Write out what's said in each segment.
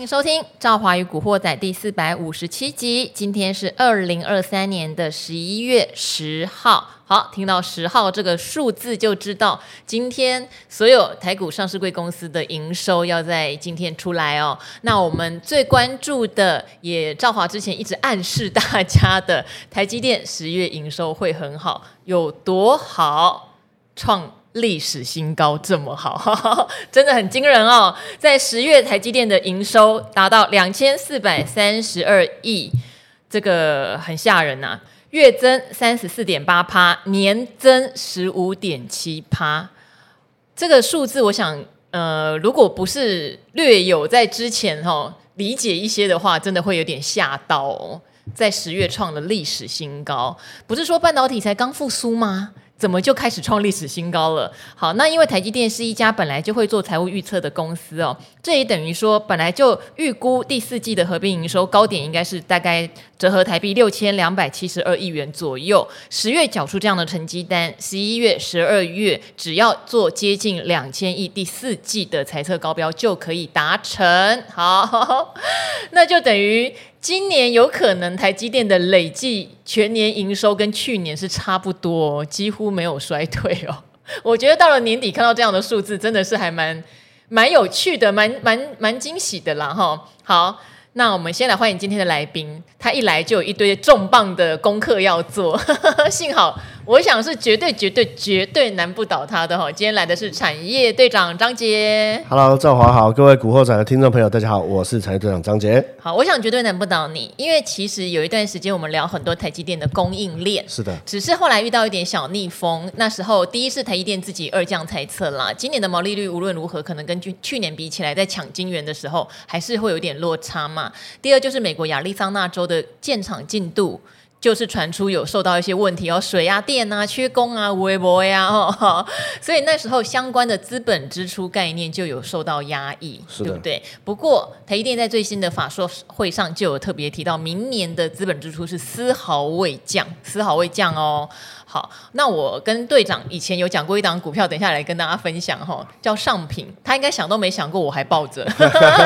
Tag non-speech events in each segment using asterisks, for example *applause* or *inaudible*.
请收听《赵华与古惑仔》第四百五十七集。今天是二零二三年的十一月十号。好，听到十号这个数字，就知道今天所有台股上市贵公司的营收要在今天出来哦。那我们最关注的，也赵华之前一直暗示大家的，台积电十月营收会很好，有多好？创历史新高这么好，*laughs* 真的很惊人哦！在十月，台积电的营收达到两千四百三十二亿，这个很吓人呐、月增三十四点八趴，年增十五点七趴。这个数字，我想，呃，如果不是略有在之前哈、哦、理解一些的话，真的会有点吓到哦。在十月创了历史新高，不是说半导体才刚复苏吗？怎么就开始创历史新高了？好，那因为台积电是一家本来就会做财务预测的公司哦，这也等于说本来就预估第四季的合并营收高点应该是大概折合台币六千两百七十二亿元左右。十月缴出这样的成绩单，十一月、十二月只要做接近两千亿第四季的财测高标就可以达成。好，*laughs* 那就等于。今年有可能台积电的累计全年营收跟去年是差不多，几乎没有衰退哦。*laughs* 我觉得到了年底看到这样的数字，真的是还蛮蛮有趣的，蛮蛮蛮惊喜的啦哈。好。那我们先来欢迎今天的来宾，他一来就有一堆重磅的功课要做，*laughs* 幸好我想是绝对绝对绝对难不倒他的哈。今天来的是产业队长张杰，Hello，赵华好，各位古惑仔的听众朋友，大家好，我是产业队长张杰。好，我想绝对难不倒你，因为其实有一段时间我们聊很多台积电的供应链，是的，只是后来遇到一点小逆风，那时候第一是台积电自己二降猜测啦，今年的毛利率无论如何可能跟去去年比起来，在抢金元的时候还是会有点落差嘛。第二就是美国亚利桑那州的建厂进度，就是传出有受到一些问题哦，水啊、电啊、缺工啊、微博呀，哦，所以那时候相关的资本支出概念就有受到压抑，对不对？不过台积电在最新的法说会上就有特别提到，明年的资本支出是丝毫未降，丝毫未降哦。好，那我跟队长以前有讲过一档股票，等一下来跟大家分享哈，叫上品，他应该想都没想过我还抱着，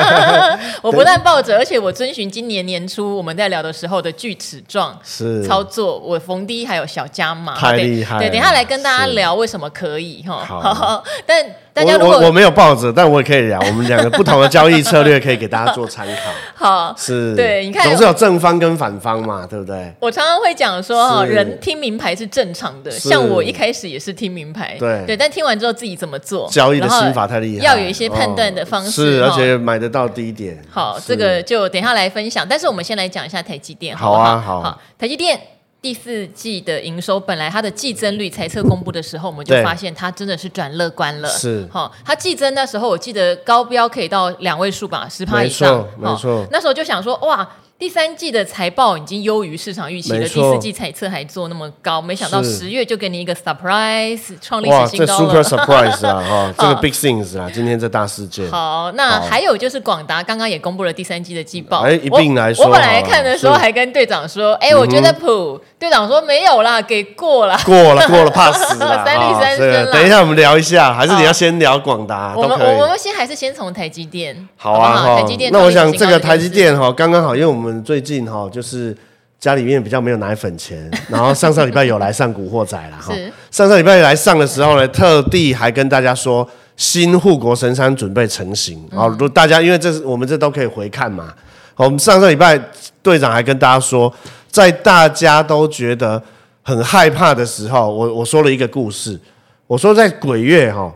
*laughs* 我不但抱着，而且我遵循今年年初我们在聊的时候的锯齿状是操作，我逢低还有小加码，太厉害，对，等一下来跟大家聊为什么可以哈，好，但。我我我没有抱着，但我也可以聊。我们两个不同的交易策略可以给大家做参考。*laughs* 好，是，对，你看，总是有正方跟反方嘛，对不对？我常常会讲说，哈，人听名牌是正常的。像我一开始也是听名牌，对对，但听完之后自己怎么做？交易的心法太厉害，要有一些判断的方式，是，而且买得到低点。好，这个就等一下来分享。但是我们先来讲一下台积电，好啊，好，台积电。第四季的营收本来它的季增率财测公布的时候，我们就发现它真的是转乐观了。是，哈，它季增那时候我记得高标可以到两位数吧，十趴以上。没错，没错。那时候就想说，哇。第三季的财报已经优于市场预期了，第四季财测还做那么高，没想到十月就给你一个 surprise，创历史新高了。哇，这 super *laughs* surprise 啊！哈，这个 big things 啊，今天这大事件。好，那还有就是广达刚刚也公布了第三季的季报。哎，一并来说，我本来看的时候还跟队长说，哎，我觉得普队长说没有啦，给过了，过了，过了，怕死了，*laughs* 三率三升。等一下我们聊一下，还是你要先聊广达？我们我们先还是先从台积电。好啊，台积电。那我想这个台积电哈，刚刚好，因为我们最近哈。就是家里面比较没有奶粉钱，然后上上礼拜有来上古惑仔了 *laughs* 哈。上上礼拜来上的时候呢，特地还跟大家说新护国神山准备成型。好，如果大家因为这是我们这都可以回看嘛。我们上上礼拜队长还跟大家说，在大家都觉得很害怕的时候，我我说了一个故事。我说在鬼月哈，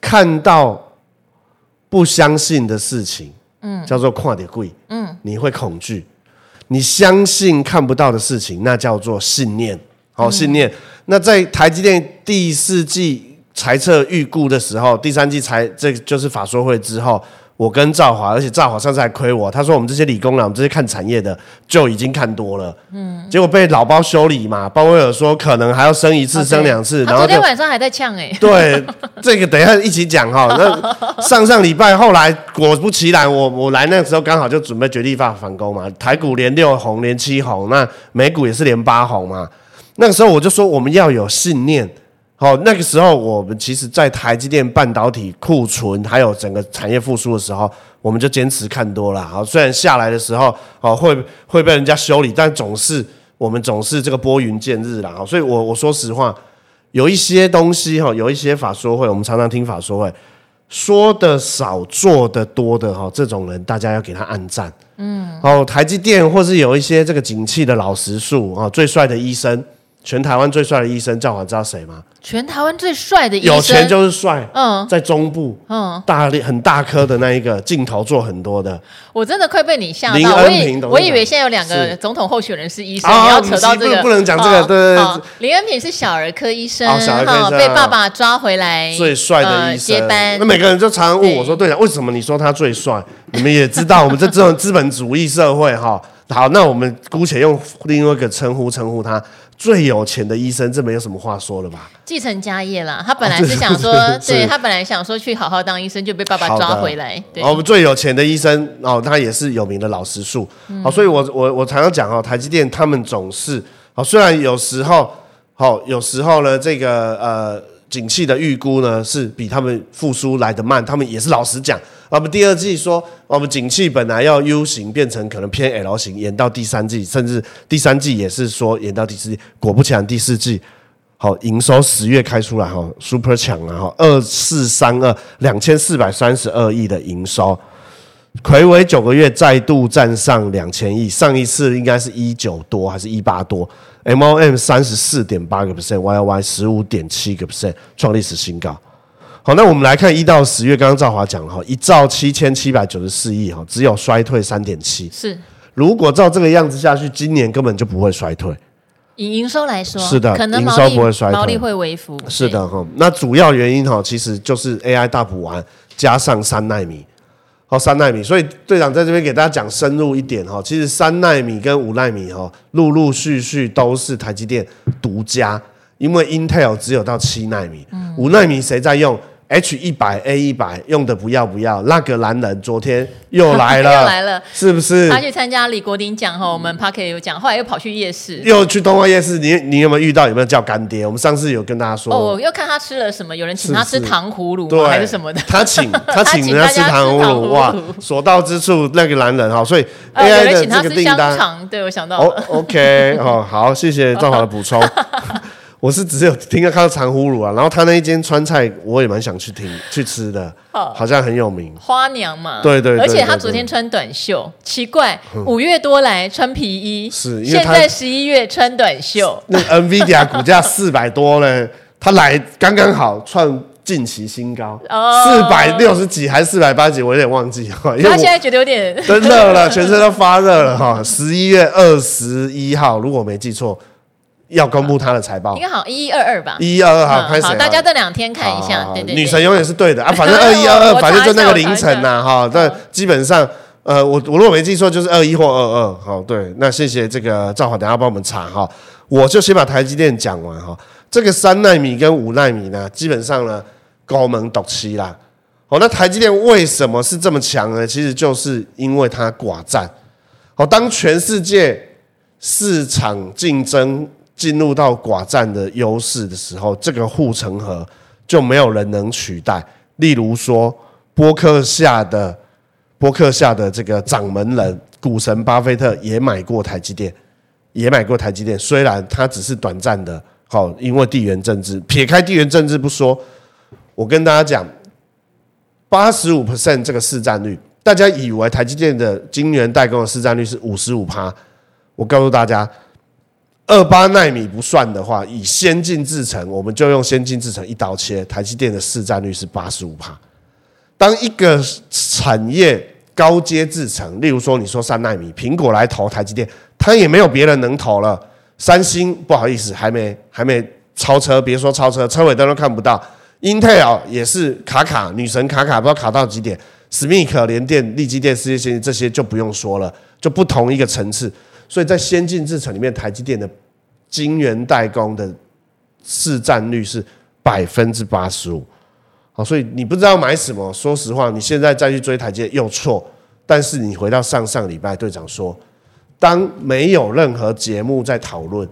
看到不相信的事情，嗯，叫做看到鬼，嗯，你会恐惧。你相信看不到的事情，那叫做信念。好，信念。那在台积电第四季财测预估的时候，第三季财这就是法说会之后。我跟赵华，而且赵华上次还亏我，他说我们这些理工男，我们这些看产业的就已经看多了，嗯，结果被老包修理嘛，鲍威尔说可能还要升一次，升两次，然后昨天晚上还在呛哎，*laughs* 对，这个等一下一起讲哈。那 *laughs* 上上礼拜后来果不其然，我我来那个时候刚好就准备绝地反反攻嘛，台股连六红连七红，那美股也是连八红嘛。那个时候我就说我们要有信念，好，那个时候我们其实，在台积电半导体库存还有整个产业复苏的时候，我们就坚持看多了。好，虽然下来的时候，哦，会会被人家修理，但总是我们总是这个拨云见日了。好，所以我我说实话，有一些东西哈，有一些法说会，我们常常听法说会。说的少，做的多的哈，这种人大家要给他按赞。嗯，哦，台积电或是有一些这个景气的老实树啊，最帅的医生。全台湾最帅的医生，叫我知道谁吗？全台湾最帅的医生，有钱就是帅。嗯，在中部，嗯，大力很大颗的那一个镜头做很多的。我真的快被你吓到。林恩平，我以为现在有两个总统候选人是医生，你要扯到这个，不能讲这个。对对对，林恩平是小儿科医生，哈，被爸爸抓回来，最帅的医生。那每个人就常常问我说：“队长，为什么你说他最帅？”你们也知道，我们这这种资本主义社会，哈，好，那我们姑且用另外一个称呼称呼他。最有钱的医生，这没有什么话说了吧？继承家业啦，他本来是想说，啊、对他本来想说去好好当医生，就被爸爸抓回来。对，我们最有钱的医生哦，他也是有名的老实树。嗯、哦，所以我我我常常讲哦，台积电他们总是哦，虽然有时候哦，有时候呢，这个呃。景气的预估呢，是比他们复苏来得慢，他们也是老实讲。我们第二季说，我们景气本来要 U 型变成可能偏 L 型，延到第三季，甚至第三季也是说延到第四季。果不其然，第四季好营收十月开出来哈，super 强了哈，二四三二两千四百三十二亿的营收，睽违九个月再度站上两千亿，上一次应该是一九多还是一八多？MOM 三十四点八个 percent，YOY 十五点七个 percent，创历史新高。好，那我们来看一到十月，刚刚赵华讲了哈，一兆七千七百九十四亿哈，只有衰退三点七。是，如果照这个样子下去，今年根本就不会衰退。以营收来说，是的，可能营收不会衰退，毛利会微幅。是的哈，那主要原因哈，其实就是 AI 大补完加上三奈米。好，三纳米，所以队长在这边给大家讲深入一点哈。其实三纳米跟五纳米哈，陆陆续续都是台积电独家，因为 Intel 只有到七纳米，五纳米谁在用？H 一百 A 一百用的不要不要，那个男人昨天又 *laughs* 来了，又来了，是不是？他去参加李国鼎讲哈，我们 Parker 有讲，后来又跑去夜市，又去东华夜市。你你有没有遇到？有没有叫干爹？我们上次有跟大家说，哦，我又看他吃了什么，有人请他吃糖葫芦，对，还是什么的？他请 *laughs* 他请人家吃糖葫芦，哇，所到之处那个男人哈，所以 *laughs* AI 的这个订单，对我想到了，OK 哦，好，谢谢赵华的补充。我是只有听到看到糖葫芦啊，然后他那一间川菜我也蛮想去听去吃的，好像很有名。花娘嘛，对对，而且他昨天穿短袖，奇怪，五月多来穿皮衣，是，现在十一月穿短袖。那 NVIDIA 股价四百多呢，他来刚刚好创近期新高，四百六十几还是四百八十几，我有点忘记哈。他现在觉得有点真热了，全身都发热了哈。十一月二十一号，如果没记错。要公布他的财报，应该好一一二二吧，一一二二好，开始。好，大家这两天看一下，对对。女神永远是对的啊，反正二一二二，反正就那个凌晨呐，哈，这基本上，呃，我我如果没记错，就是二一或二二，好，对。那谢谢这个赵华，等下帮我们查哈，我就先把台积电讲完哈。这个三纳米跟五纳米呢，基本上呢，高门独起啦。好，那台积电为什么是这么强呢？其实就是因为它寡占。好，当全世界市场竞争。进入到寡占的优势的时候，这个护城河就没有人能取代。例如说，波克夏的波克夏的这个掌门人股神巴菲特也买过台积电，也买过台积电。虽然他只是短暂的，好，因为地缘政治，撇开地缘政治不说，我跟大家讲，八十五 percent 这个市占率，大家以为台积电的晶圆代工的市占率是五十五趴，我告诉大家。二八奈米不算的话，以先进制程，我们就用先进制程一刀切。台积电的市占率是八十五趴。当一个产业高阶制程，例如说你说三奈米，苹果来投台积电，它也没有别人能投了。三星不好意思，还没还没超车，别说超车，车尾灯都看不到。Intel 也是卡卡女神卡卡，不知道卡到几点。SMIC 联电、力积电、世界先进这些就不用说了，就不同一个层次。所以在先进制程里面，台积电的晶圆代工的市占率是百分之八十五。好，所以你不知道买什么，说实话，你现在再去追台积电又错。但是你回到上上礼拜，队长说，当没有任何节目在讨论，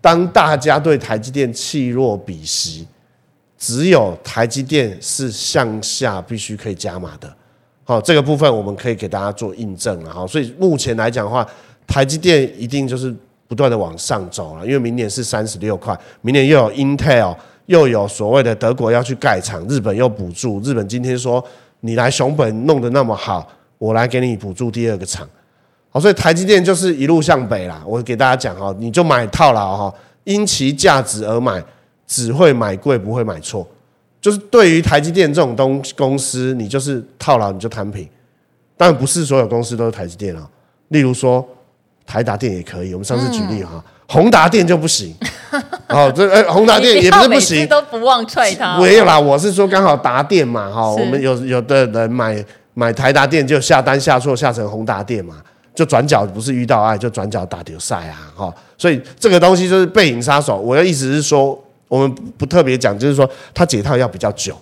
当大家对台积电弃若敝屣，只有台积电是向下必须可以加码的。好，这个部分我们可以给大家做印证了哈。所以目前来讲的话，台积电一定就是不断的往上走了，因为明年是三十六块，明年又有 Intel，又有所谓的德国要去盖厂，日本又补助，日本今天说你来熊本弄得那么好，我来给你补助第二个厂。好，所以台积电就是一路向北啦。我给大家讲哈，你就买套牢哈，因其价值而买，只会买贵，不会买错。就是对于台积电这种东公司，你就是套牢，你就摊平。当然不是所有公司都是台积电啊，例如说台达电也可以。我们上次举例哈，宏达电就不行。*laughs* 哦，这哎，宏达电也不是不行，都不忘踹他。没有啦，我是说刚好达电嘛哈，我们有有的人买买台达电就下单下错，下成宏达电嘛。就转角不是遇到爱，就转角打丢赛啊！哈，所以这个东西就是背影杀手。我的意思是说，我们不特别讲，就是说它解套要比较久，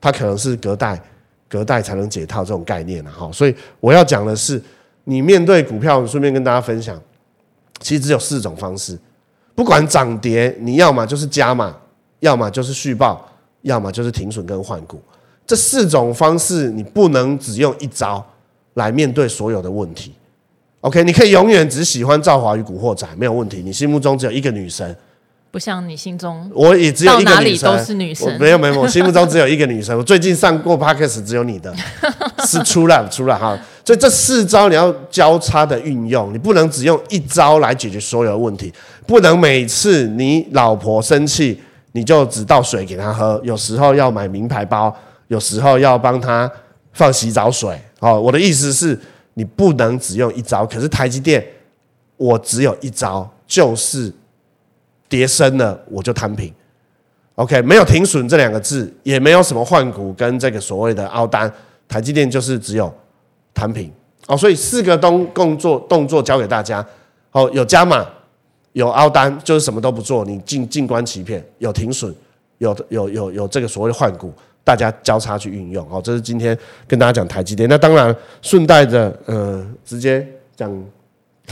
它可能是隔代隔代才能解套这种概念哈。所以我要讲的是，你面对股票，顺便跟大家分享，其实只有四种方式，不管涨跌，你要么就是加码，要么就是续报，要么就是停损跟换股。这四种方式，你不能只用一招来面对所有的问题。OK，你可以永远只喜欢赵华与古惑仔，没有问题。你心目中只有一个女神，不像你心中，我也只有一个女神，到哪里都是女生。没有没有，我心目中只有一个女生。我最近上过 Podcast，只有你的，*laughs* 是出来出来哈。所以这四招你要交叉的运用，你不能只用一招来解决所有的问题，不能每次你老婆生气你就只倒水给她喝，有时候要买名牌包，有时候要帮她放洗澡水。哦，我的意思是。你不能只用一招，可是台积电，我只有一招，就是跌深了我就摊平，OK，没有停损这两个字，也没有什么换股跟这个所谓的凹单，台积电就是只有摊平哦，所以四个动动作动作教给大家，哦，有加码，有凹单，就是什么都不做，你静静观其变，有停损，有有有有这个所谓换股。大家交叉去运用，哦，这是今天跟大家讲台积电。那当然顺带着，呃，直接讲。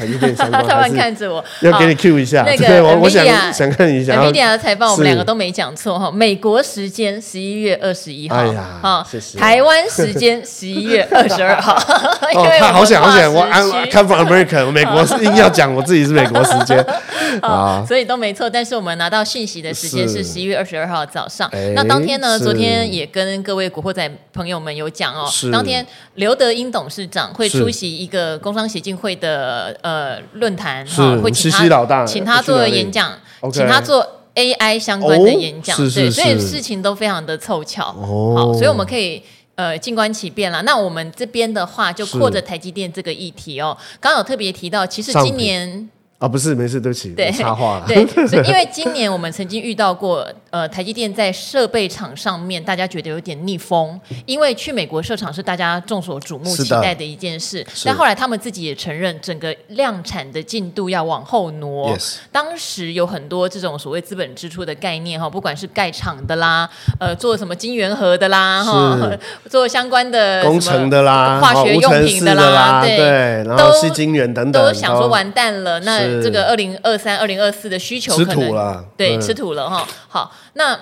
台积电相关，*laughs* 他们看着我，要给你 Q 一下。那个我我想想看一下。NVIDIA 的采访，我们两个都没讲错哈。美国时间十一月二十一号，哎。台湾时间 *laughs* 十一月二十二号。哦，*laughs* 他好想好想，我 I'm come from America，美国是硬要讲我自己是美国时间啊，所以都没错。但是我们拿到讯息的时间是十一月二十二号早上。那当天呢，昨天也跟各位古惑仔朋友们有讲哦，当天刘德英董事长会出席一个工商协进会的。呃，论坛哈会请他，请他做演讲，请他做 AI 相关的演讲，对，所以事情都非常的凑巧，好，所以我们可以呃静观其变啦。那我们这边的话，就扩着台积电这个议题哦，刚有特别提到，其实今年。啊，不是，没事，对不起，对，插话了。*laughs* 对，所以因为今年我们曾经遇到过，呃，台积电在设备厂上面，大家觉得有点逆风，因为去美国设厂是大家众所瞩目、期待的一件事。但后来他们自己也承认，整个量产的进度要往后挪。当时有很多这种所谓资本支出的概念哈，不管是盖厂的啦，呃，做什么晶圆盒的啦，哈，做相关的工程的啦，化学用品的啦，对，然后是晶圆等等，都想说完蛋了，那。这个二零二三、二零二四的需求可能吃土了，对，吃土了哈。好，那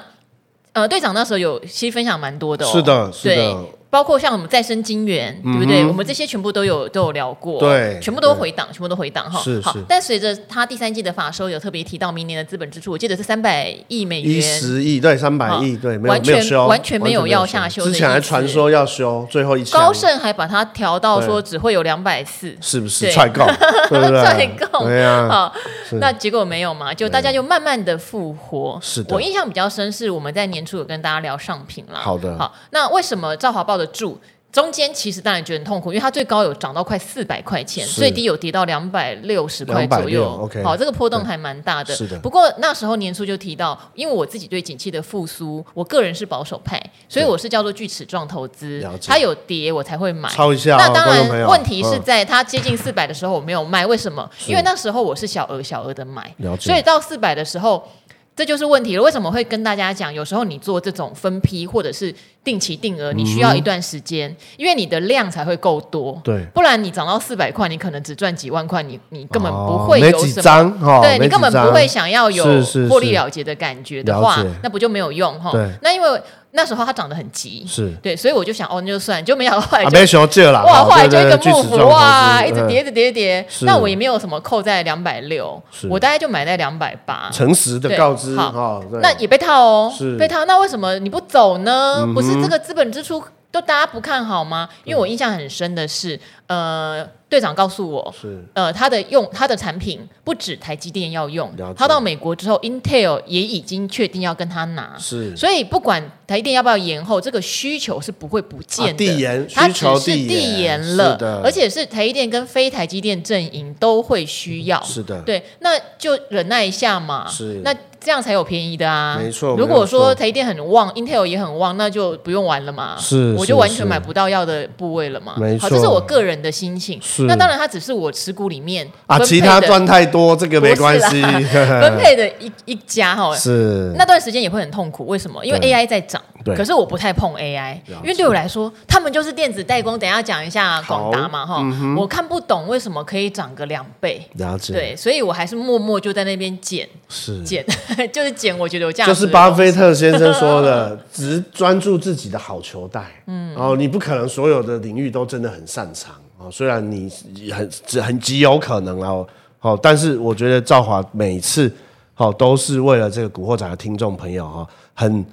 呃，队长那时候有其实分享蛮多的哦，是的，是的。包括像我们再生金源，对不对？我们这些全部都有都有聊过，对，全部都回档，全部都回档哈。是是。但随着他第三季的法收有特别提到明年的资本支出，我记得是三百亿美元，一十亿对，三百亿对，完全完全没有要下修。之前还传说要修，最后一高盛还把它调到说只会有两百四，是不是？踹够，*laughs* 对不对？踹够，对呀。好，那结果没有嘛？就大家就慢慢的复活。是的。我印象比较深是我们在年初有跟大家聊上品啦。好的。好，那为什么赵华报的住？中间其实当然觉得很痛苦，因为它最高有涨到快四百块钱，最低有跌到两百六十块左右。OK，好，这个波动还蛮大的。是的。不过那时候年初就提到，因为我自己对景气的复苏，我个人是保守派，所以我是叫做锯齿状投资。它有跌我才会买。抄一下。那当然，问题是在它接近四百的时候我没有卖，为什么？因为那时候我是小额小额的买，所以到四百的时候。这就是问题了。为什么会跟大家讲？有时候你做这种分批或者是定期定额，你需要一段时间，嗯、因为你的量才会够多。对，不然你涨到四百块，你可能只赚几万块，你你根本不会有什么。对你根本不会想要有获利了结的感觉的话，那不就没有用哈？对，那因为。那时候它涨得很急，是。对，所以我就想，哦，那就算，就没想到后来就，没想到了，哇，后来就一个幕幅，哇，一直跌，一直跌，跌，那我也没有什么扣在两百六，我大概就买在两百八，诚实的告知，好，那也被套哦，被套，那为什么你不走呢？不是这个资本支出都大家不看好吗？因为我印象很深的是，呃。队长告诉我，是。呃，他的用他的产品不止台积电要用，他到美国之后，Intel 也已经确定要跟他拿，是，所以不管台积电要不要延后，这个需求是不会不见的，递延，它只是递延。了，而且是台积电跟非台积电阵营都会需要，是的，对，那就忍耐一下嘛，是，那这样才有便宜的啊，没错。如果说台积电很旺，Intel 也很旺，那就不用玩了嘛，是，我就完全买不到要的部位了嘛，没错。好，这是我个人的心情。那当然，它只是我持股里面啊，其他赚太多这个没关系，*laughs* 分配的一一家哈，是。那段时间也会很痛苦。为什么？因为 AI 在涨，对，可是我不太碰 AI，因为对我来说，他们就是电子代工。等一下讲一下广达嘛哈，我看不懂为什么可以涨个两倍，了解，对，所以我还是默默就在那边捡，是。捡，*laughs* 就是捡。我觉得有价值，就是巴菲特先生说的，*laughs* 只专注自己的好球带，嗯，然后你不可能所有的领域都真的很擅长。哦，虽然你很很极有可能哦，好，但是我觉得赵华每次好都是为了这个古惑仔的听众朋友哈，很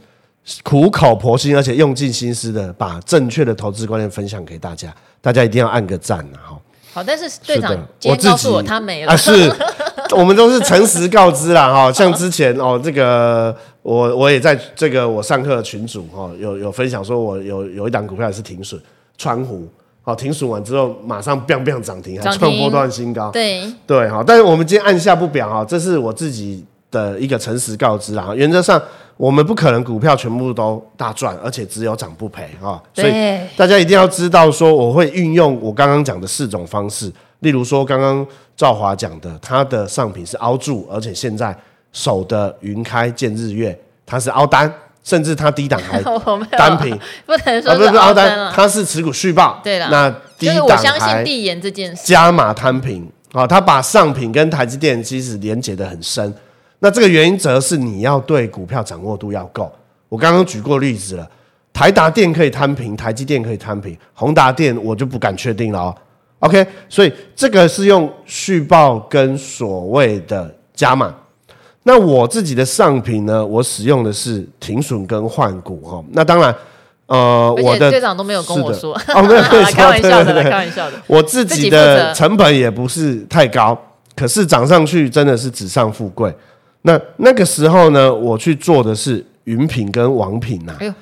苦口婆心，而且用尽心思的把正确的投资观念分享给大家，大家一定要按个赞哈。好，但是队长今天告诉我他没了啊，是 *laughs* *laughs* 我们都是诚实告知啦哈，像之前哦，这个我我也在这个我上课的群组哈，有有分享说我有有一档股票也是停损川湖。好，停损完之后马上 biang biang 涨停，还创波段新高。对对，好，但是我们今天按下不表哈，这是我自己的一个诚实告知啊。原则上，我们不可能股票全部都大赚，而且只有涨不赔啊。所以大家一定要知道，说我会运用我刚刚讲的四种方式，例如说刚刚兆华讲的，它的上品是凹柱，而且现在守的云开见日月，它是凹单。甚至它低档还 *laughs* 单品，不能说是凹单，它是持股续报。对了，那低档我相信递延这件事，加码摊平啊，它把上品跟台积电其实连接的很深。那这个原因则是你要对股票掌握度要够。我刚刚举过例子了，台达电可以摊平，台积电可以摊平，宏达电我就不敢确定了哦。OK，所以这个是用续报跟所谓的加码。那我自己的上品呢？我使用的是停损跟换股哈。那当然，呃，我的队长都没有跟我说哦，没有 *laughs* 开玩笑的，开玩笑的。我自己的成本也不是太高，可是涨上去真的是纸上富贵。那那个时候呢，我去做的是云品跟王品呐。哎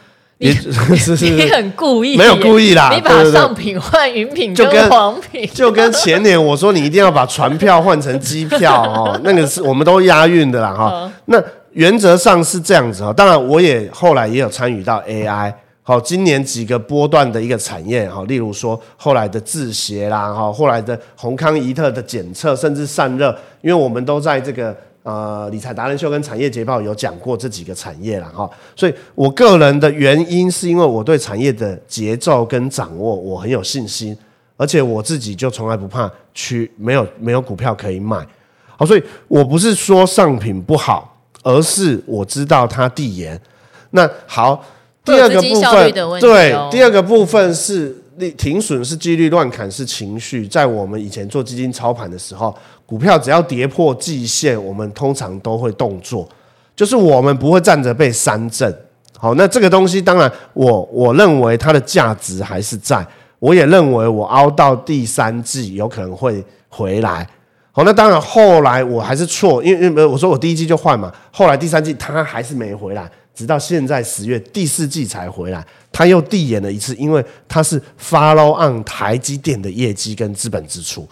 呦你 *laughs* 是是 *laughs* 你很故意，没有故意啦。你把上品换云品，就跟黄品，就跟前年我说你一定要把船票换成机票 *laughs* 哦，那个是我们都押韵的啦哈。那原则上是这样子哈，当然我也后来也有参与到 AI。好，今年几个波段的一个产业哈，例如说后来的制鞋啦哈，后来的宏康仪特的检测，甚至散热，因为我们都在这个。呃，理财达人秀跟产业捷报有讲过这几个产业了哈，所以我个人的原因是因为我对产业的节奏跟掌握我很有信心，而且我自己就从来不怕去没有没有股票可以买，好，所以我不是说上品不好，而是我知道它递延。那好，第二个部分对，第二个部分是停损是纪律，乱砍是情绪，在我们以前做基金操盘的时候。股票只要跌破季线，我们通常都会动作，就是我们不会站着被三振。好，那这个东西当然我我认为它的价值还是在，我也认为我熬到第三季有可能会回来。好，那当然后来我还是错，因为因为我说我第一季就换嘛，后来第三季它还是没回来，直到现在十月第四季才回来，它又递延了一次，因为它是 follow on 台积电的业绩跟资本支出。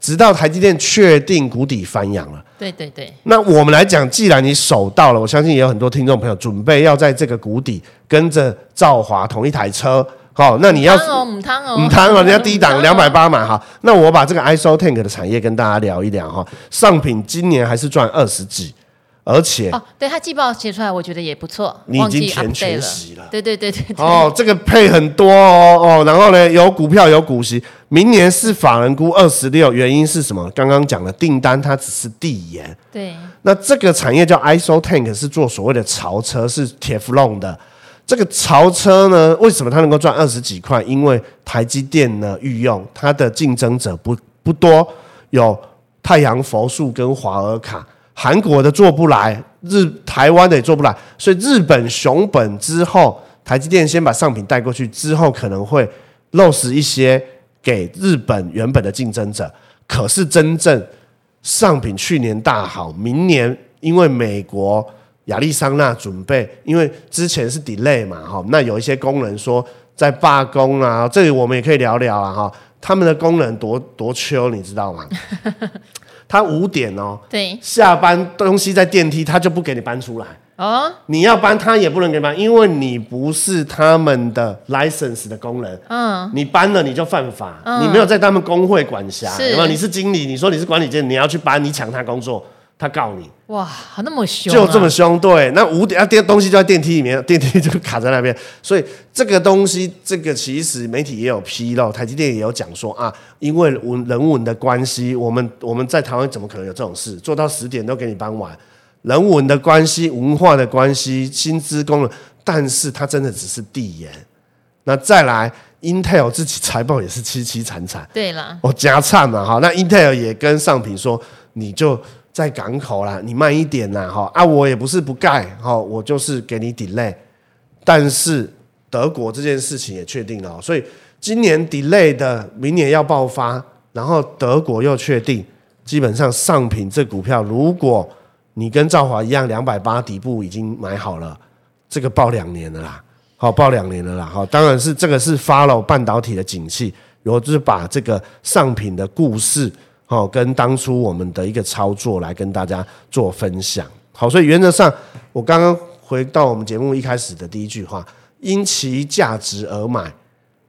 直到台积电确定谷底翻扬了，对对对。那我们来讲，既然你守到了，我相信也有很多听众朋友准备要在这个谷底跟着兆华同一台车，好，那你要母汤哦，母汤哦，人家低档两百八嘛哈。那我把这个 ISO Tank 的产业跟大家聊一聊哈。上品今年还是赚二十几，而且哦，对他季报写出来，我觉得也不错。你已经填权息了，对对对对，对。哦，这个配很多哦哦，然后呢，有股票有股息，明年是法人估二十六，原因是什么？刚刚讲的订单它只是递延。对。那这个产业叫 ISO Tank，是做所谓的槽车，是铁氟龙的。这个槽车呢，为什么它能够赚二十几块？因为台积电呢御用，它的竞争者不不多，有太阳佛树跟华尔卡。韩国的做不来，日台湾的也做不来，所以日本熊本之后，台积电先把上品带过去，之后可能会漏失一些给日本原本的竞争者。可是真正上品去年大好，明年因为美国亚利桑那准备，因为之前是 delay 嘛，哈，那有一些工人说在罢工啊，这里我们也可以聊聊啊，哈，他们的工人多多秋，你知道吗？他五点哦，对，下班东西在电梯，他就不给你搬出来哦。你要搬，他也不能给你搬，因为你不是他们的 license 的工人。嗯，你搬了你就犯法，嗯、你没有在他们工会管辖。是，你是经理，你说你是管理阶，你要去搬，你抢他工作。他告你哇，那么凶，就这么凶，对。那五点啊，电东西就在电梯里面，*laughs* 电梯就卡在那边。所以这个东西，这个其实媒体也有披露，台积电也有讲说啊，因为文人文的关系，我们我们在台湾怎么可能有这种事？做到十点都给你搬完，人文的关系、文化的关系、薪资功能，但是它真的只是递延。那再来，Intel 自己财报也是凄凄惨惨。对了，我加惨嘛哈。那 Intel 也跟上品说，你就。在港口啦，你慢一点啦，哈啊，我也不是不盖，哈，我就是给你 delay。但是德国这件事情也确定了，所以今年 delay 的，明年要爆发，然后德国又确定，基本上上品这股票，如果你跟兆华一样，两百八底部已经买好了，这个抱两年了啦，好，抱两年了啦，好，当然是这个是 follow 半导体的景气，我就是把这个上品的故事。好，跟当初我们的一个操作来跟大家做分享。好，所以原则上，我刚刚回到我们节目一开始的第一句话：因其价值而买，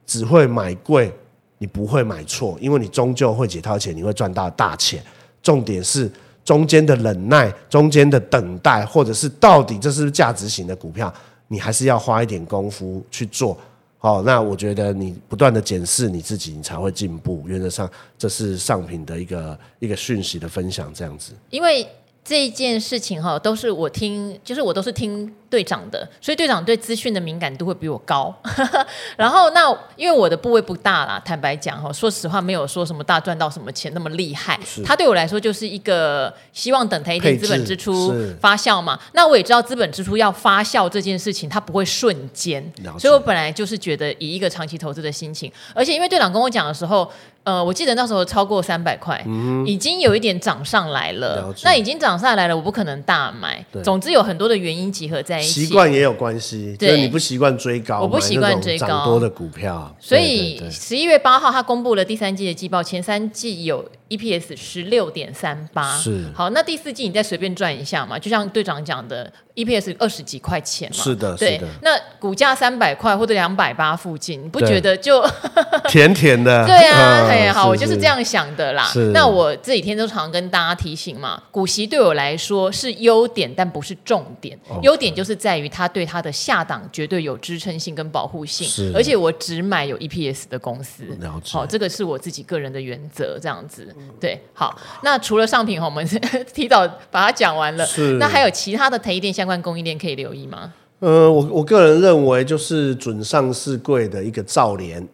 只会买贵，你不会买错，因为你终究会解套钱，你会赚到大钱。重点是中间的忍耐，中间的等待，或者是到底这是不是价值型的股票，你还是要花一点功夫去做。好，那我觉得你不断的检视你自己，你才会进步。原则上，这是上品的一个一个讯息的分享，这样子。因为这一件事情哈，都是我听，就是我都是听。队长的，所以队长对资讯的敏感度会比我高。*laughs* 然后那因为我的部位不大啦，坦白讲哈，说实话没有说什么大赚到什么钱那么厉害。他对我来说就是一个希望等他一点资本支出发酵嘛。那我也知道资本支出要发酵这件事情，它不会瞬间。所以我本来就是觉得以一个长期投资的心情，而且因为队长跟我讲的时候，呃，我记得那时候超过三百块，嗯，已经有一点涨上来了。了那已经涨上来了，我不可能大买。总之有很多的原因集合在一起。习惯也有关系，就是你不习惯追高，我不习惯追高涨多的股票。所以十一月八号，他公布了第三季的季报，前三季有 EPS 十六点三八。是好，那第四季你再随便赚一下嘛，就像队长讲的，EPS 二十几块钱嘛。是的，对。那股价三百块或者两百八附近，你不觉得就 *laughs* 甜甜的？对啊，哎、嗯，好，我就是这样想的啦。那我这几天都常跟大家提醒嘛，股息对我来说是优点，但不是重点。优点就是。在于它对它的下档绝对有支撑性跟保护性，而且我只买有 EPS 的公司。好，这个是我自己个人的原则，这样子。对，好，那除了上品，我们 *laughs* 提早把它讲完了。是，那还有其他的台积电相关供应链可以留意吗？呃，我我个人认为就是准上市柜的一个兆联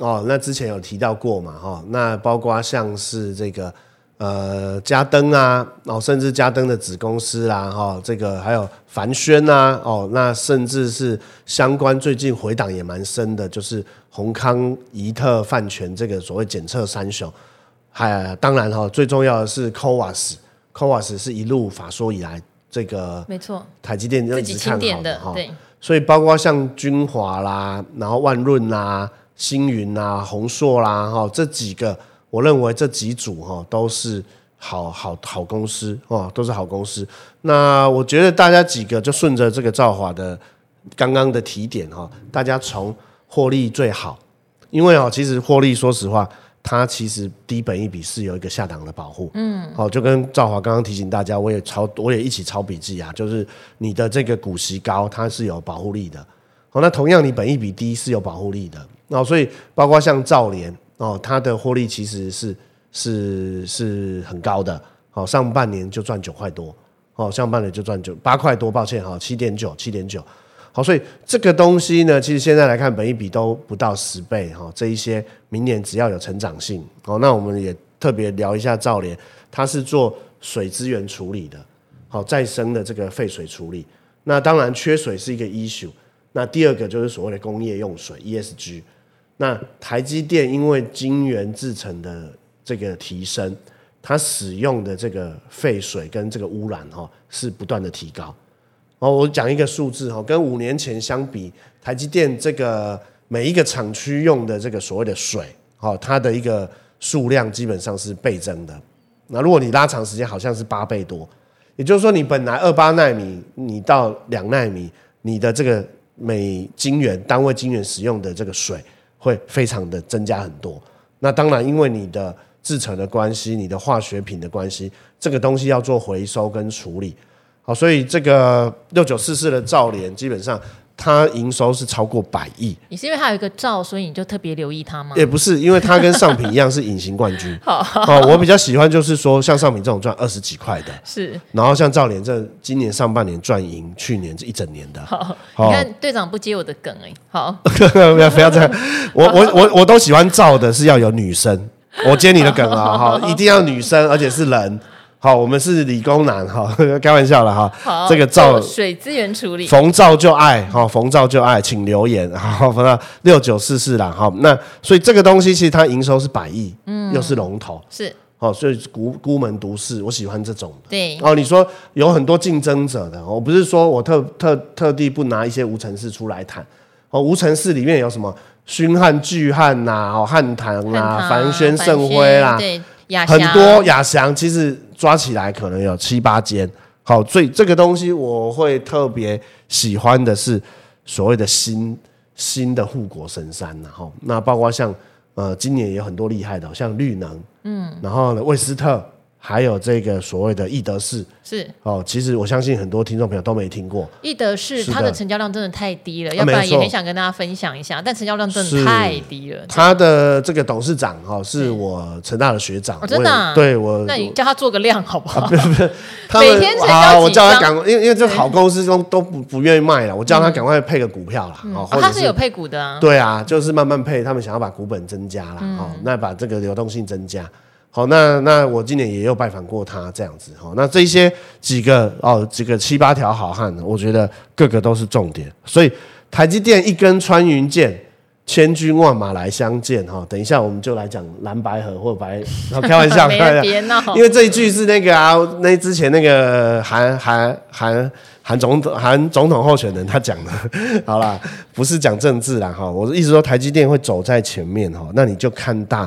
哦，那之前有提到过嘛，哈，那包括像是这个。呃，嘉登啊，哦，甚至嘉登的子公司啦，哈、哦，这个还有凡轩啊，哦，那甚至是相关最近回档也蛮深的，就是宏康、怡特、泛全这个所谓检测三雄，还当然哈、哦，最重要的是 CoWoS，CoWoS 是一路法说以来这个没错，台积电一直看好的哈，对，所以包括像君华啦，然后万润啦、星云啦、宏硕啦，哈，这几个。我认为这几组哈都是好好好公司哦，都是好公司。那我觉得大家几个就顺着这个兆华的刚刚的提点哈，大家从获利最好，因为哦，其实获利说实话，它其实低本一比是有一个下档的保护。嗯，好，就跟赵华刚刚提醒大家，我也抄，我也一起抄笔记啊，就是你的这个股息高，它是有保护力的。好，那同样你本一比低是有保护力的。那所以包括像兆联哦，它的获利其实是是是很高的。好，上半年就赚九块多，哦，上半年就赚九八块多，抱歉哈，七点九，七点九。好，所以这个东西呢，其实现在来看，本益比都不到十倍哈。这一些明年只要有成长性，好，那我们也特别聊一下兆联，它是做水资源处理的，好，再生的这个废水处理。那当然缺水是一个 issue。那第二个就是所谓的工业用水 ESG。那台积电因为晶圆制成的这个提升，它使用的这个废水跟这个污染哈是不断的提高。哦，我讲一个数字哈，跟五年前相比，台积电这个每一个厂区用的这个所谓的水，哦，它的一个数量基本上是倍增的。那如果你拉长时间，好像是八倍多。也就是说，你本来二八纳米，你到两纳米，你的这个每晶圆单位晶圆使用的这个水会非常的增加很多。那当然，因为你的制程的关系，你的化学品的关系，这个东西要做回收跟处理。好，所以这个六九四四的兆联，基本上它营收是超过百亿。你是因为它有一个兆，所以你就特别留意它吗？也不是，因为它跟上品一样是隐形冠军。*laughs* 好，好，我比较喜欢就是说，像上品这种赚二十几块的，是。然后像兆联这今年上半年赚赢去年这一整年的。好，好，你看队长不接我的梗哎。好，不 *laughs* 要不要这样。我我我我都喜欢兆的是要有女生，我接你的梗啊哈，*laughs* 一定要女生，而且是人。好，我们是理工男哈，*laughs* 开玩笑了哈。好，这个兆水资源处理，逢兆就爱哈，逢兆就爱，请留言 *laughs* 好，逢到六九四四啦哈。那所以这个东西其实它营收是百亿，嗯，又是龙头，是哦，所以孤孤门独市，我喜欢这种的。对哦，你说有很多竞争者的，我不是说我特特特地不拿一些无尘室出来谈哦，无尘室里面有什么熏汉、巨汉呐，哦，汉唐啊，凡轩、盛辉啦，对。很多亚翔其实抓起来可能有七八间，好，所以这个东西我会特别喜欢的是所谓的新新的护国神山，然后那包括像呃今年也有很多厉害的，像绿能，嗯，然后呢威斯特。还有这个所谓的易德士是。哦，其实我相信很多听众朋友都没听过。易德士，它的成交量真的太低了，要不然也很想跟大家分享一下，但成交量真的太低了。他的这个董事长哈是我成大的学长，真的，对我，那你叫他做个量好不好？不 *laughs* 每天成交我叫他赶，因为因为这好公司都都不不愿意卖了，我叫他赶快配个股票啦。哦，他是有配股的啊，对啊，就是慢慢配，他们想要把股本增加啦。哦，那把这个流动性增加。好，那那我今年也有拜访过他这样子，好，那这些几个哦，几个七八条好汉，我觉得个个都是重点。所以台积电一根穿云箭，千军万马来相见哈。等一下我们就来讲蓝白河或白，开玩笑，*laughs* 开玩笑，因为这一句是那个啊，那之前那个韩韩韩韩总统韩总统候选人他讲的，好啦，不是讲政治啦哈。我的意思说台积电会走在前面哈，那你就看大。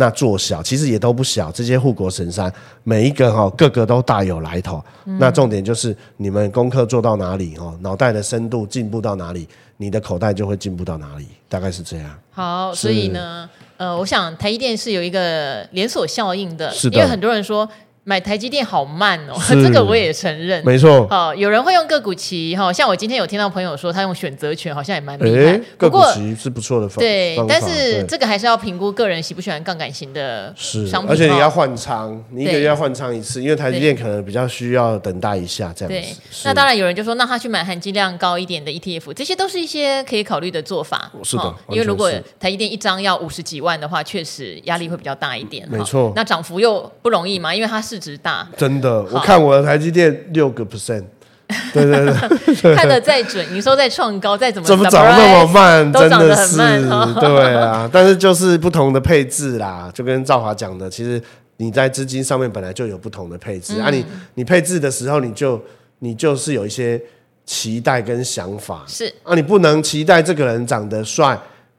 那做小其实也都不小，这些护国神山每一个哈、哦，个个都大有来头。嗯、那重点就是你们功课做到哪里哦，脑袋的深度进步到哪里，你的口袋就会进步到哪里，大概是这样。好，所以呢，呃，我想台积电是有一个连锁效应的，是的，因为很多人说。买台积电好慢哦，*laughs* 这个我也承认。没错，好，有人会用个股期哈，像我今天有听到朋友说他用选择权，好像也蛮厉害。不过个股期是不错的方法，对，但是这个还是要评估个人喜不喜欢杠杆型的商品，而且你要换仓，你一个月要换仓一次，因为台积电可能比较需要等待一下这样子。对，那当然有人就说，那他去买含金量高一点的 ETF，这些都是一些可以考虑的做法。是的，因为如果台积电一张要五十几万的话，确实压力会比较大一点。没错，那涨幅又不容易嘛，因为它市值大。真的，我看我的台积电六个 percent，*laughs* 对对对，看得再准，你说再创高，再怎么怎么涨那么慢，真的是，对啊，*laughs* 但是就是不同的配置啦，就跟赵华讲的，其实你在资金上面本来就有不同的配置、嗯、啊你，你你配置的时候，你就你就是有一些期待跟想法，是。啊，你不能期待这个人长得帅，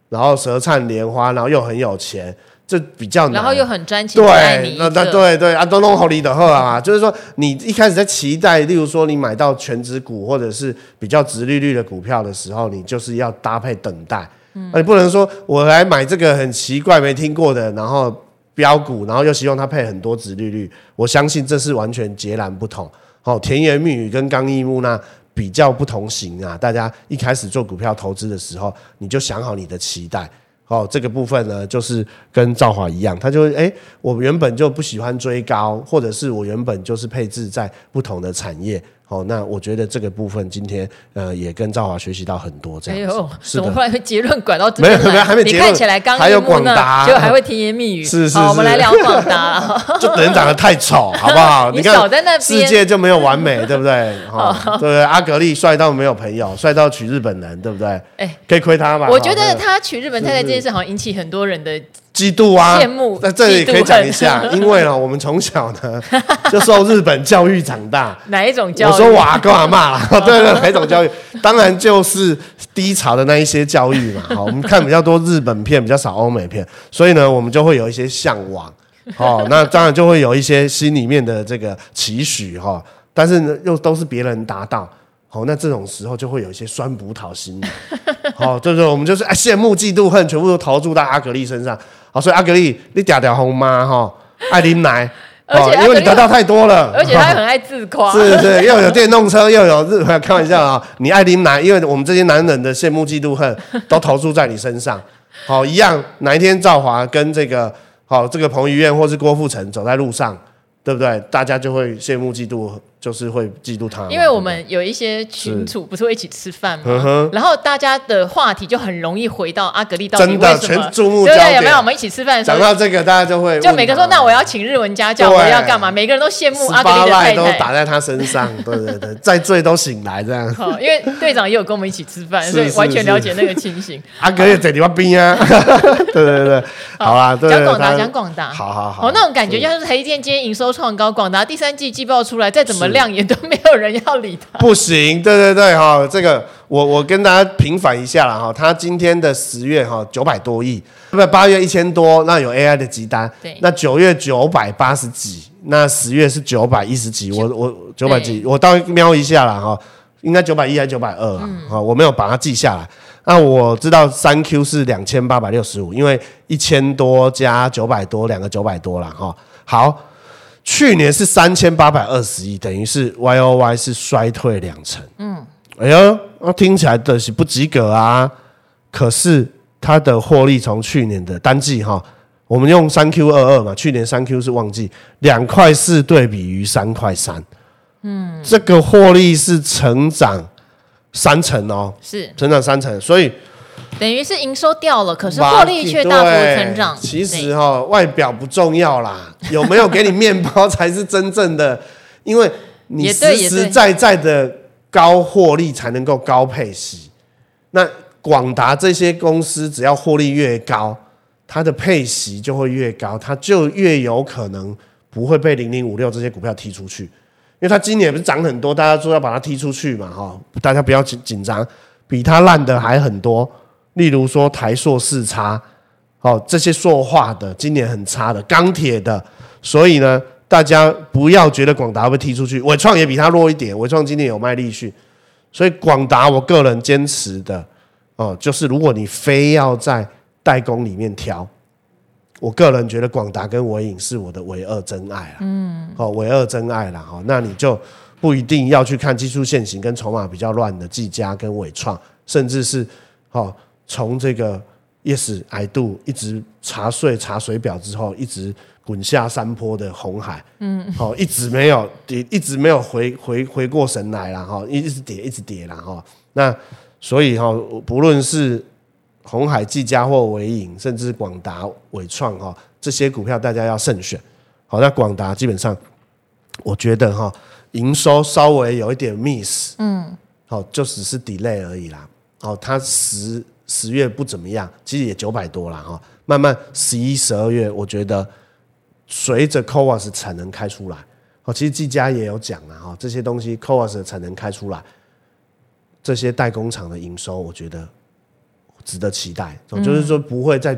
然后舌灿莲花，然后又很有钱。就比较难，然后又很专情对，那对对啊，都弄好你的货啊，就是说你一开始在期待，例如说你买到全值股或者是比较值利率的股票的时候，你就是要搭配等待，嗯，你不能说我来买这个很奇怪没听过的，然后标股，然后又希望它配很多值利率，我相信这是完全截然不同。好，甜言蜜语跟刚毅木那比较不同型啊。大家一开始做股票投资的时候，你就想好你的期待。哦，这个部分呢，就是跟赵华一样，他就哎，我原本就不喜欢追高，或者是我原本就是配置在不同的产业。哦，那我觉得这个部分今天呃也跟赵华学习到很多这样。哎呦，怎么后来结论拐到这没有没有还没结论？你看起来刚还有广达，就还会甜言蜜语。是是是。我们来聊广达。*laughs* 就人长得太丑，*laughs* 好不好？你看在那边。世界就没有完美，*laughs* 对不对？哈，对不对？阿格力帅到没有朋友，帅到娶日本人，对不对？哎，可以亏他吧？我觉得他娶日本太太这件事，好像引起很多人的。嫉妒啊！羡慕，在这里可以讲一下，*laughs* 因为呢，我们从小呢就受日本教育长大。哪一种教育？我说我阿公阿嬷，*laughs* 对对，哪一种教育？当然就是低潮的那一些教育嘛。*laughs* 好，我们看比较多日本片，比较少欧美片，所以呢，我们就会有一些向往。哦，那当然就会有一些心里面的这个期许哈。但是呢，又都是别人达到。好，那这种时候就会有一些酸葡萄心理。好，对不对？我们就是哎，羡慕、嫉妒、恨，全部都投注到阿格力身上。好，所以阿格力，你嗲嗲红妈哈，*laughs* 爱琳奶，而且因为你得到太多了，而且他很爱自夸，*laughs* 是是，又有电动车，又有日，开玩笑啊，你爱琳奶，因为我们这些男人的羡慕、嫉妒、恨都投注在你身上。*laughs* 好，一样，哪一天赵华跟这个好这个彭于晏或是郭富城走在路上，对不对？大家就会羡慕、嫉妒。就是会嫉妒他，因为我们有一些群主，不是会一起吃饭吗？然后大家的话题就很容易回到阿格力到底为什么？全注目焦点。对，有没有？我们一起吃饭的时候，讲到这个，大家就会就每个说，那我要请日文家教，我要干嘛？每个人都羡慕阿格力的太太，都打在他身上。对 *laughs* 对对，再醉都醒来这样。好，因为队长也有跟我们一起吃饭，所以完全了解那个情形。*laughs* 阿格力在地方边啊，*laughs* 对对对，好啦，讲广达，讲广达，好好好。那种感觉就是台积电今天营收创高，广达第三季季报出来，再怎么亮眼都没有。人要理他？不行，对对对哈，这个我我跟大家平反一下了哈，他今天的十月哈九百多亿，不八月一千多，那有 AI 的集单，对，那九月九百八十几，那十月是九百一十几，我我九百几，我倒瞄一下了哈，应该九百一还是九百二啊？嗯、我没有把它记下来。那我知道三 Q 是两千八百六十五，因为一千多加九百多，两个九百多了哈。好。去年是三千八百二十亿，等于是 Y O Y 是衰退两成。嗯，哎呦，那听起来的是不及格啊。可是它的获利从去年的单季哈，我们用三 Q 二二嘛，去年三 Q 是旺季，两块四对比于三块三，嗯，这个获利是成长三成哦，是成长三成，所以。等于是营收掉了，可是获利却大幅成长。其实哈、哦，外表不重要啦，*laughs* 有没有给你面包才是真正的，因为你实实在在的高获利才能够高配息。那广达这些公司只要获利越高，它的配息就会越高，它就越有可能不会被零零五六这些股票踢出去，因为它今年不是涨很多，大家说要把它踢出去嘛，哈，大家不要紧紧张，比它烂的还很多。例如说台塑四差，哦，这些塑化的今年很差的，钢铁的，所以呢，大家不要觉得广达会踢出去，纬创也比它弱一点，纬创今年有卖力讯，所以广达我个人坚持的，哦，就是如果你非要在代工里面挑，我个人觉得广达跟伟影是我的唯二真爱了，嗯，哦，唯二真爱啦，哦，那你就不一定要去看技术线型跟筹码比较乱的技嘉跟纬创，甚至是，哦。从这个 Yes I Do 一直查税查水表之后，一直滚下山坡的红海，嗯，好，一直没有跌，一直没有回回回过神来了哈，一直跌，一直跌了哈。那所以哈，不论是红海、技嘉或伟影，甚至广达、伟创哈，这些股票大家要慎选。好，那广达基本上，我觉得哈，营收稍微有一点 miss，嗯，好，就只是 delay 而已啦。好，它十。十月不怎么样，其实也九百多了哈。慢慢十一、十二月，我觉得随着 CoWoS 产能开出来，哦，其实技嘉也有讲了哈，这些东西 CoWoS 的产能开出来，这些代工厂的营收，我觉得值得期待。就是说不会再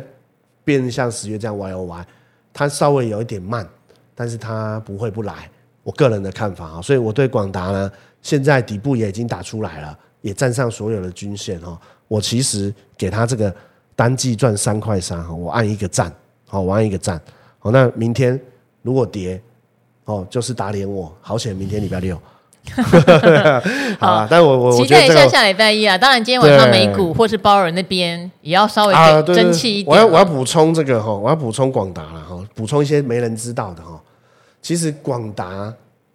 变像十月这样 Y O Y，它稍微有一点慢，但是它不会不来。我个人的看法啊，所以我对广达呢，现在底部也已经打出来了，也站上所有的均线哈。我其实给他这个单季赚三块三，我按一个赞，好，我按一个赞，好，那明天如果跌，哦，就是打脸我，好险，明天礼拜六。*laughs* 好啊，但我我期待一下下礼拜一啊。当然，今天晚上美股或是包尔那边也要稍微争气一点。我要我要补充这个哈，我要补充广达了哈，补充一些没人知道的哈。其实广达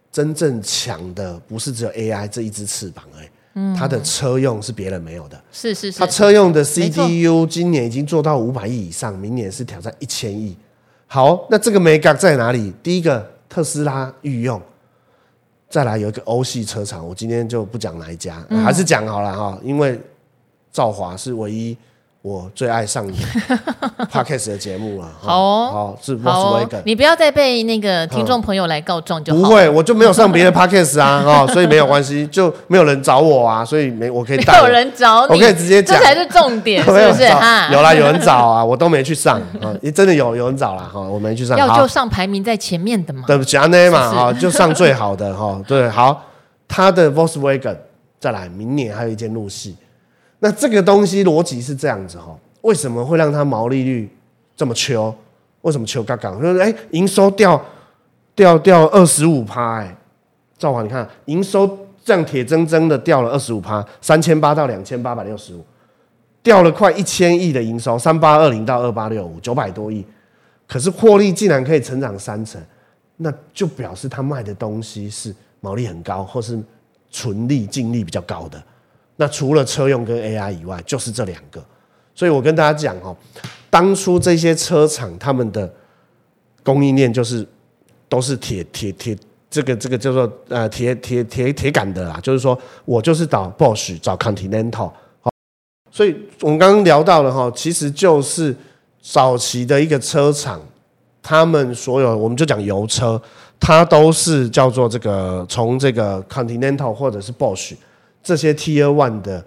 真正强的不是只有 AI 这一只翅膀哎，嗯，它的车用是别人没有的。是是是，它车用的 CDU 今年已经做到五百亿以上，明年是挑战一千亿。好，那这个美感在哪里？第一个，特斯拉御用。再来有一个欧系车厂，我今天就不讲哪一家，嗯、还是讲好了哈，因为兆华是唯一我最爱上的 *laughs* Podcast 的节目了。好哦，好是 Volkswagen，你不要再被那个听众朋友来告状就好。不会，我就没有上别的 Podcast 啊，哦，所以没有关系，就没有人找我啊，所以没我可以带。没有人找你，我可以直接讲，这才是重点，*laughs* 是不是哈？有啦，有人找啊，我都没去上啊，真的有有人找了哈，我没去上。要就上排名在前面的嘛，对不起啊，那嘛哈，就上最好的哈，对，好，他的 Volkswagen 再来，明年还有一件入戏。那这个东西逻辑是这样子哈，为什么会让它毛利率这么秋？为什么秋杠杠？就是哎，营收掉掉掉二十五趴哎，赵华你看营收这样铁铮铮的掉了二十五趴，三千八到两千八百六十五，掉了快一千亿的营收，三八二零到二八六五，九百多亿，可是获利竟然可以成长三成，那就表示他卖的东西是毛利很高，或是纯利净利比较高的。那除了车用跟 AI 以外，就是这两个。所以我跟大家讲哦，当初这些车厂他们的供应链就是都是铁铁铁，这个这个叫做呃铁铁铁铁杆的啦。就是说我就是找 Bosch 找 Continental。好，所以我们刚刚聊到了哈，其实就是早期的一个车厂，他们所有我们就讲油车，它都是叫做这个从这个 Continental 或者是 Bosch。这些 Tier One 的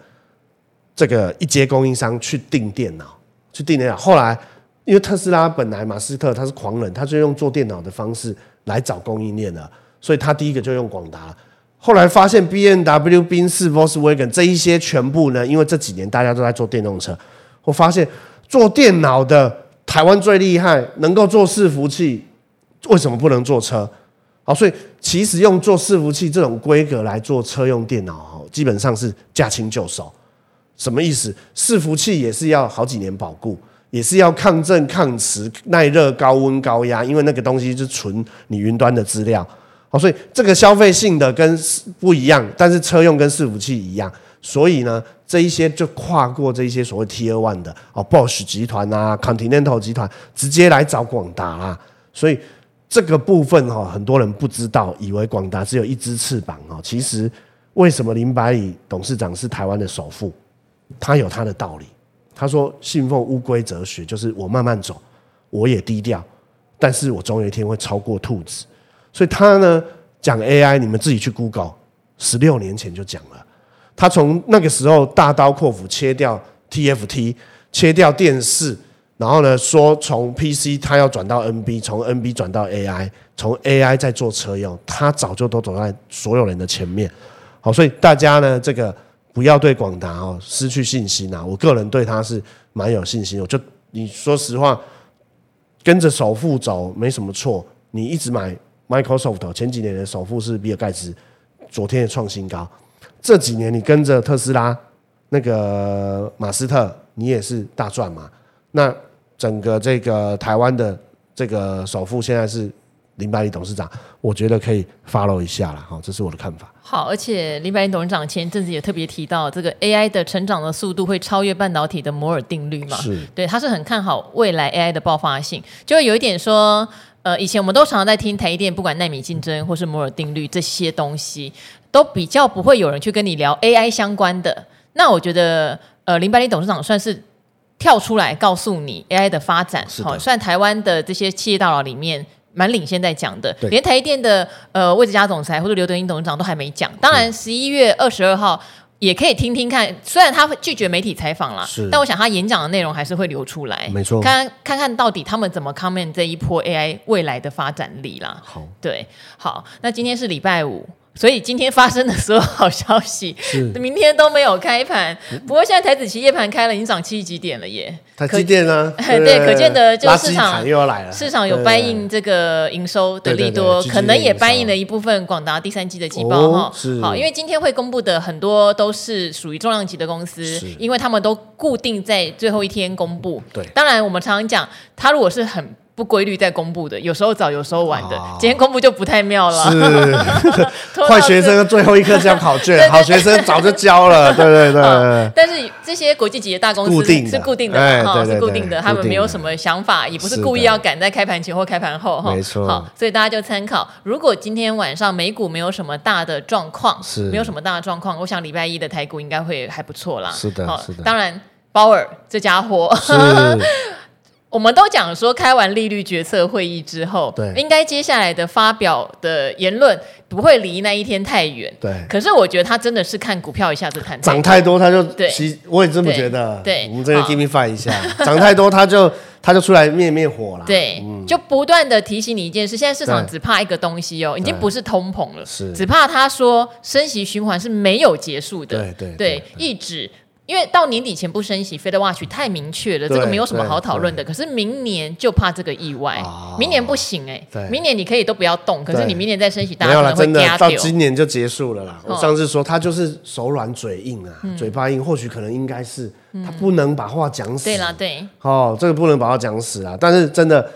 这个一阶供应商去订电脑，去订电脑。后来，因为特斯拉本来马斯克他是狂人，他就用做电脑的方式来找供应链的，所以他第一个就用广达。后来发现 BMW、宾士、Volkswagen 这一些全部呢，因为这几年大家都在做电动车，我发现做电脑的台湾最厉害，能够做伺服器，为什么不能做车？好，所以其实用做伺服器这种规格来做车用电脑，基本上是驾轻就熟，什么意思？伺服器也是要好几年保固，也是要抗震、抗磁、耐热、高温、高压，因为那个东西是存你云端的资料。好，所以这个消费性的跟不一样，但是车用跟伺服器一样，所以呢，这一些就跨过这一些所谓 Tier One 的哦，Bosch 集团啊，Continental 集团直接来找广达啦。所以这个部分哈，很多人不知道，以为广达只有一只翅膀哦，其实。为什么林百里董事长是台湾的首富？他有他的道理。他说：“信奉乌龟哲学，就是我慢慢走，我也低调，但是我总有一天会超过兔子。”所以他呢讲 AI，你们自己去 Google，十六年前就讲了。他从那个时候大刀阔斧切掉 TFT，切掉电视，然后呢说从 PC 他要转到 NB，从 NB 转到 AI，从 AI 再做车用，他早就都走在所有人的前面。好，所以大家呢，这个不要对广达哦失去信心啊！我个人对他是蛮有信心。我就你说实话，跟着首富走没什么错。你一直买 Microsoft，前几年的首富是比尔盖茨，昨天也创新高。这几年你跟着特斯拉那个马斯特，你也是大赚嘛。那整个这个台湾的这个首富现在是。林百里董事长，我觉得可以 follow 一下了，哈，这是我的看法。好，而且林百里董事长前一阵子也特别提到，这个 AI 的成长的速度会超越半导体的摩尔定律嘛？是，对，他是很看好未来 AI 的爆发性，就会有一点说，呃，以前我们都常常在听台积电，不管纳米竞争或是摩尔定律这些东西，都比较不会有人去跟你聊 AI 相关的。那我觉得，呃，林百里董事长算是跳出来告诉你 AI 的发展，好，算台湾的这些企业大佬里面。蛮领先在讲的，连台积电的呃魏哲家总裁或者刘德英董事长都还没讲。当然，十一月二十二号也可以听听看，虽然他拒绝媒体采访了，但我想他演讲的内容还是会流出来，没错。看看看到底他们怎么 comment 这一波 AI 未来的发展力啦。好，对，好，那今天是礼拜五。所以今天发生的所有好消息，明天都没有开盘。不过现在台子期夜盘开了，已经涨七十几点了耶。台积电呢？*laughs* 对，可见的就市场又要来了。市场有搬运这个营收的利多，可能也搬运了一部分广达第三季的季报哈。好，因为今天会公布的很多都是属于重量级的公司，因为他们都固定在最后一天公布。对，当然我们常常讲，它如果是很。不规律在公布的，有时候早，有时候晚的。哦、今天公布就不太妙了。是，*laughs* 坏学生最后一刻交考卷，*laughs* 好学生早就交了。对对对，对。*laughs* 但是这些国际级的大公司是固定的哈，是固定的，他们没有什么想法，也不是故意要赶在开盘前或开盘后哈。没错。好，所以大家就参考。如果今天晚上美股没有什么大的状况，是没有什么大的状况，我想礼拜一的台股应该会还不错啦。是的，是的。当然，鲍尔这家伙。我们都讲说，开完利率决策会议之后，对，应该接下来的发表的言论不会离那一天太远。对，可是我觉得他真的是看股票一下子弹涨太多，他就对，我也这么觉得。对，我们这个 give me five 一下，涨太多他就他就出来灭灭火了。对，就不断的提醒你一件事，现在市场只怕一个东西哦，已经不是通膨了，是。只怕他说升息循环是没有结束的。对对对，一直。因为到年底前不升息，Fed Watch 太明确了，这个没有什么好讨论的。可是明年就怕这个意外，明年不行哎，明年你可以都不要动，可是你明年再升息，大家可能会真的到今年就结束了啦。我上次说他就是手软嘴硬啊，嘴巴硬，或许可能应该是他不能把话讲死。对啦，对，哦，这个不能把话讲死啊。但是真的，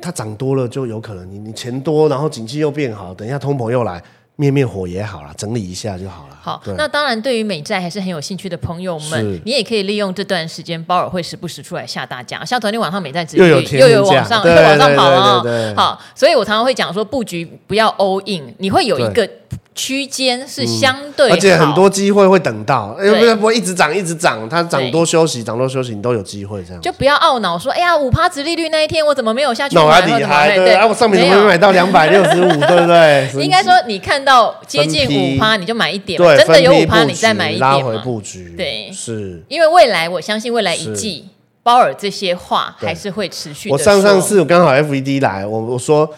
它涨多了就有可能，你你钱多，然后景气又变好，等一下通膨又来。灭灭火也好了，整理一下就好了。好，那当然，对于美债还是很有兴趣的朋友们，你也可以利用这段时间，鲍尔会时不时出来吓大家。像昨天晚上美债直接又有又有往上，又往上跑了。好，所以我常常会讲说，布局不要 all in，你会有一个。区间是相对、嗯，而且很多机会会等到，因为不会一直涨一直涨，它涨多休息，涨多休息，你都有机会这样。就不要懊恼说，哎呀，五趴殖利率那一天我怎么没有下去买？哪里还对？啊，我上面怎么没买到两百六十五？*laughs* 对不对？应该说，你看到接近五趴，你就买一点，真的有五趴，你再买一点，拉回布局。对，是因为未来我相信未来一季鲍尔这些话还是会持续。我上上次我刚好 FED 来，我我说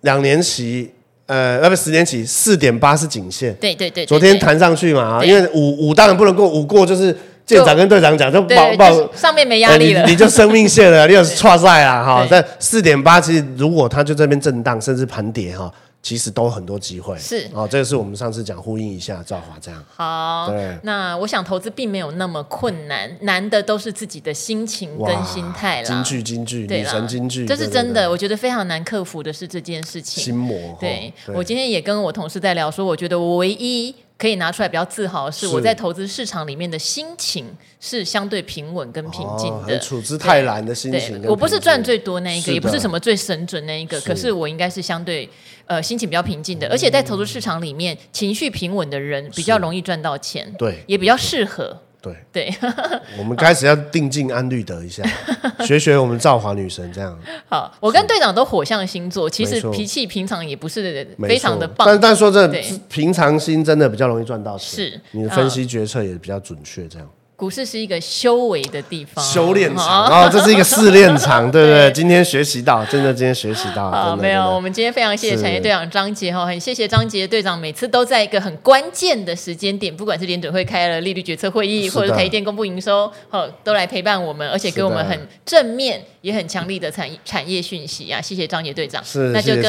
两年期。呃，要不十年起四点八是颈线，对对对，昨天弹上去嘛，因为五五当然不能过，五过就是舰长跟队长讲就保保上面没压力了，你就生命线了，你有 *laughs* 挫赛啊哈。但四点八其实如果它就这边震荡，甚至盘跌哈。其实都很多机会，是哦，这个是我们上次讲呼应一下赵华这样。好，对，那我想投资并没有那么困难，难的都是自己的心情跟心态了。京剧，京剧，女神京剧，这是真的。我觉得非常难克服的是这件事情。心魔。对，我今天也跟我同事在聊，说我觉得我唯一可以拿出来比较自豪的是，我在投资市场里面的心情是相对平稳跟平静的，处之泰然的心情。我不是赚最多那一个，也不是什么最神准那一个，可是我应该是相对。呃，心情比较平静的，而且在投资市场里面，情绪平稳的人比较容易赚到钱，对，也比较适合，对。对。*laughs* 我们开始要定静安律德一下，*laughs* 学学我们赵华女神这样。好，我跟队长都火象星座，其实脾气平常也不是非常的棒，但但说这平常心真的比较容易赚到钱，是。你的分析决策也比较准确，这样。股市是一个修为的地方，修炼场哦，这是一个试炼场，对不 *laughs* 对？今天学习到，真的今天学习到。啊，没有，我们今天非常谢谢产业队长张杰哈，很谢谢张杰队长，每次都在一个很关键的时间点，不管是联准会开了利率决策会议，或者台积电公布营收，好，都来陪伴我们，而且给我们很正面也很强力的产产业讯息啊！谢谢张杰队长，是，那就跟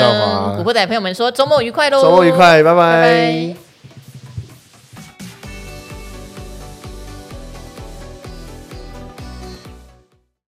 古惑仔朋友们说，周末愉快喽！周末愉快，拜拜。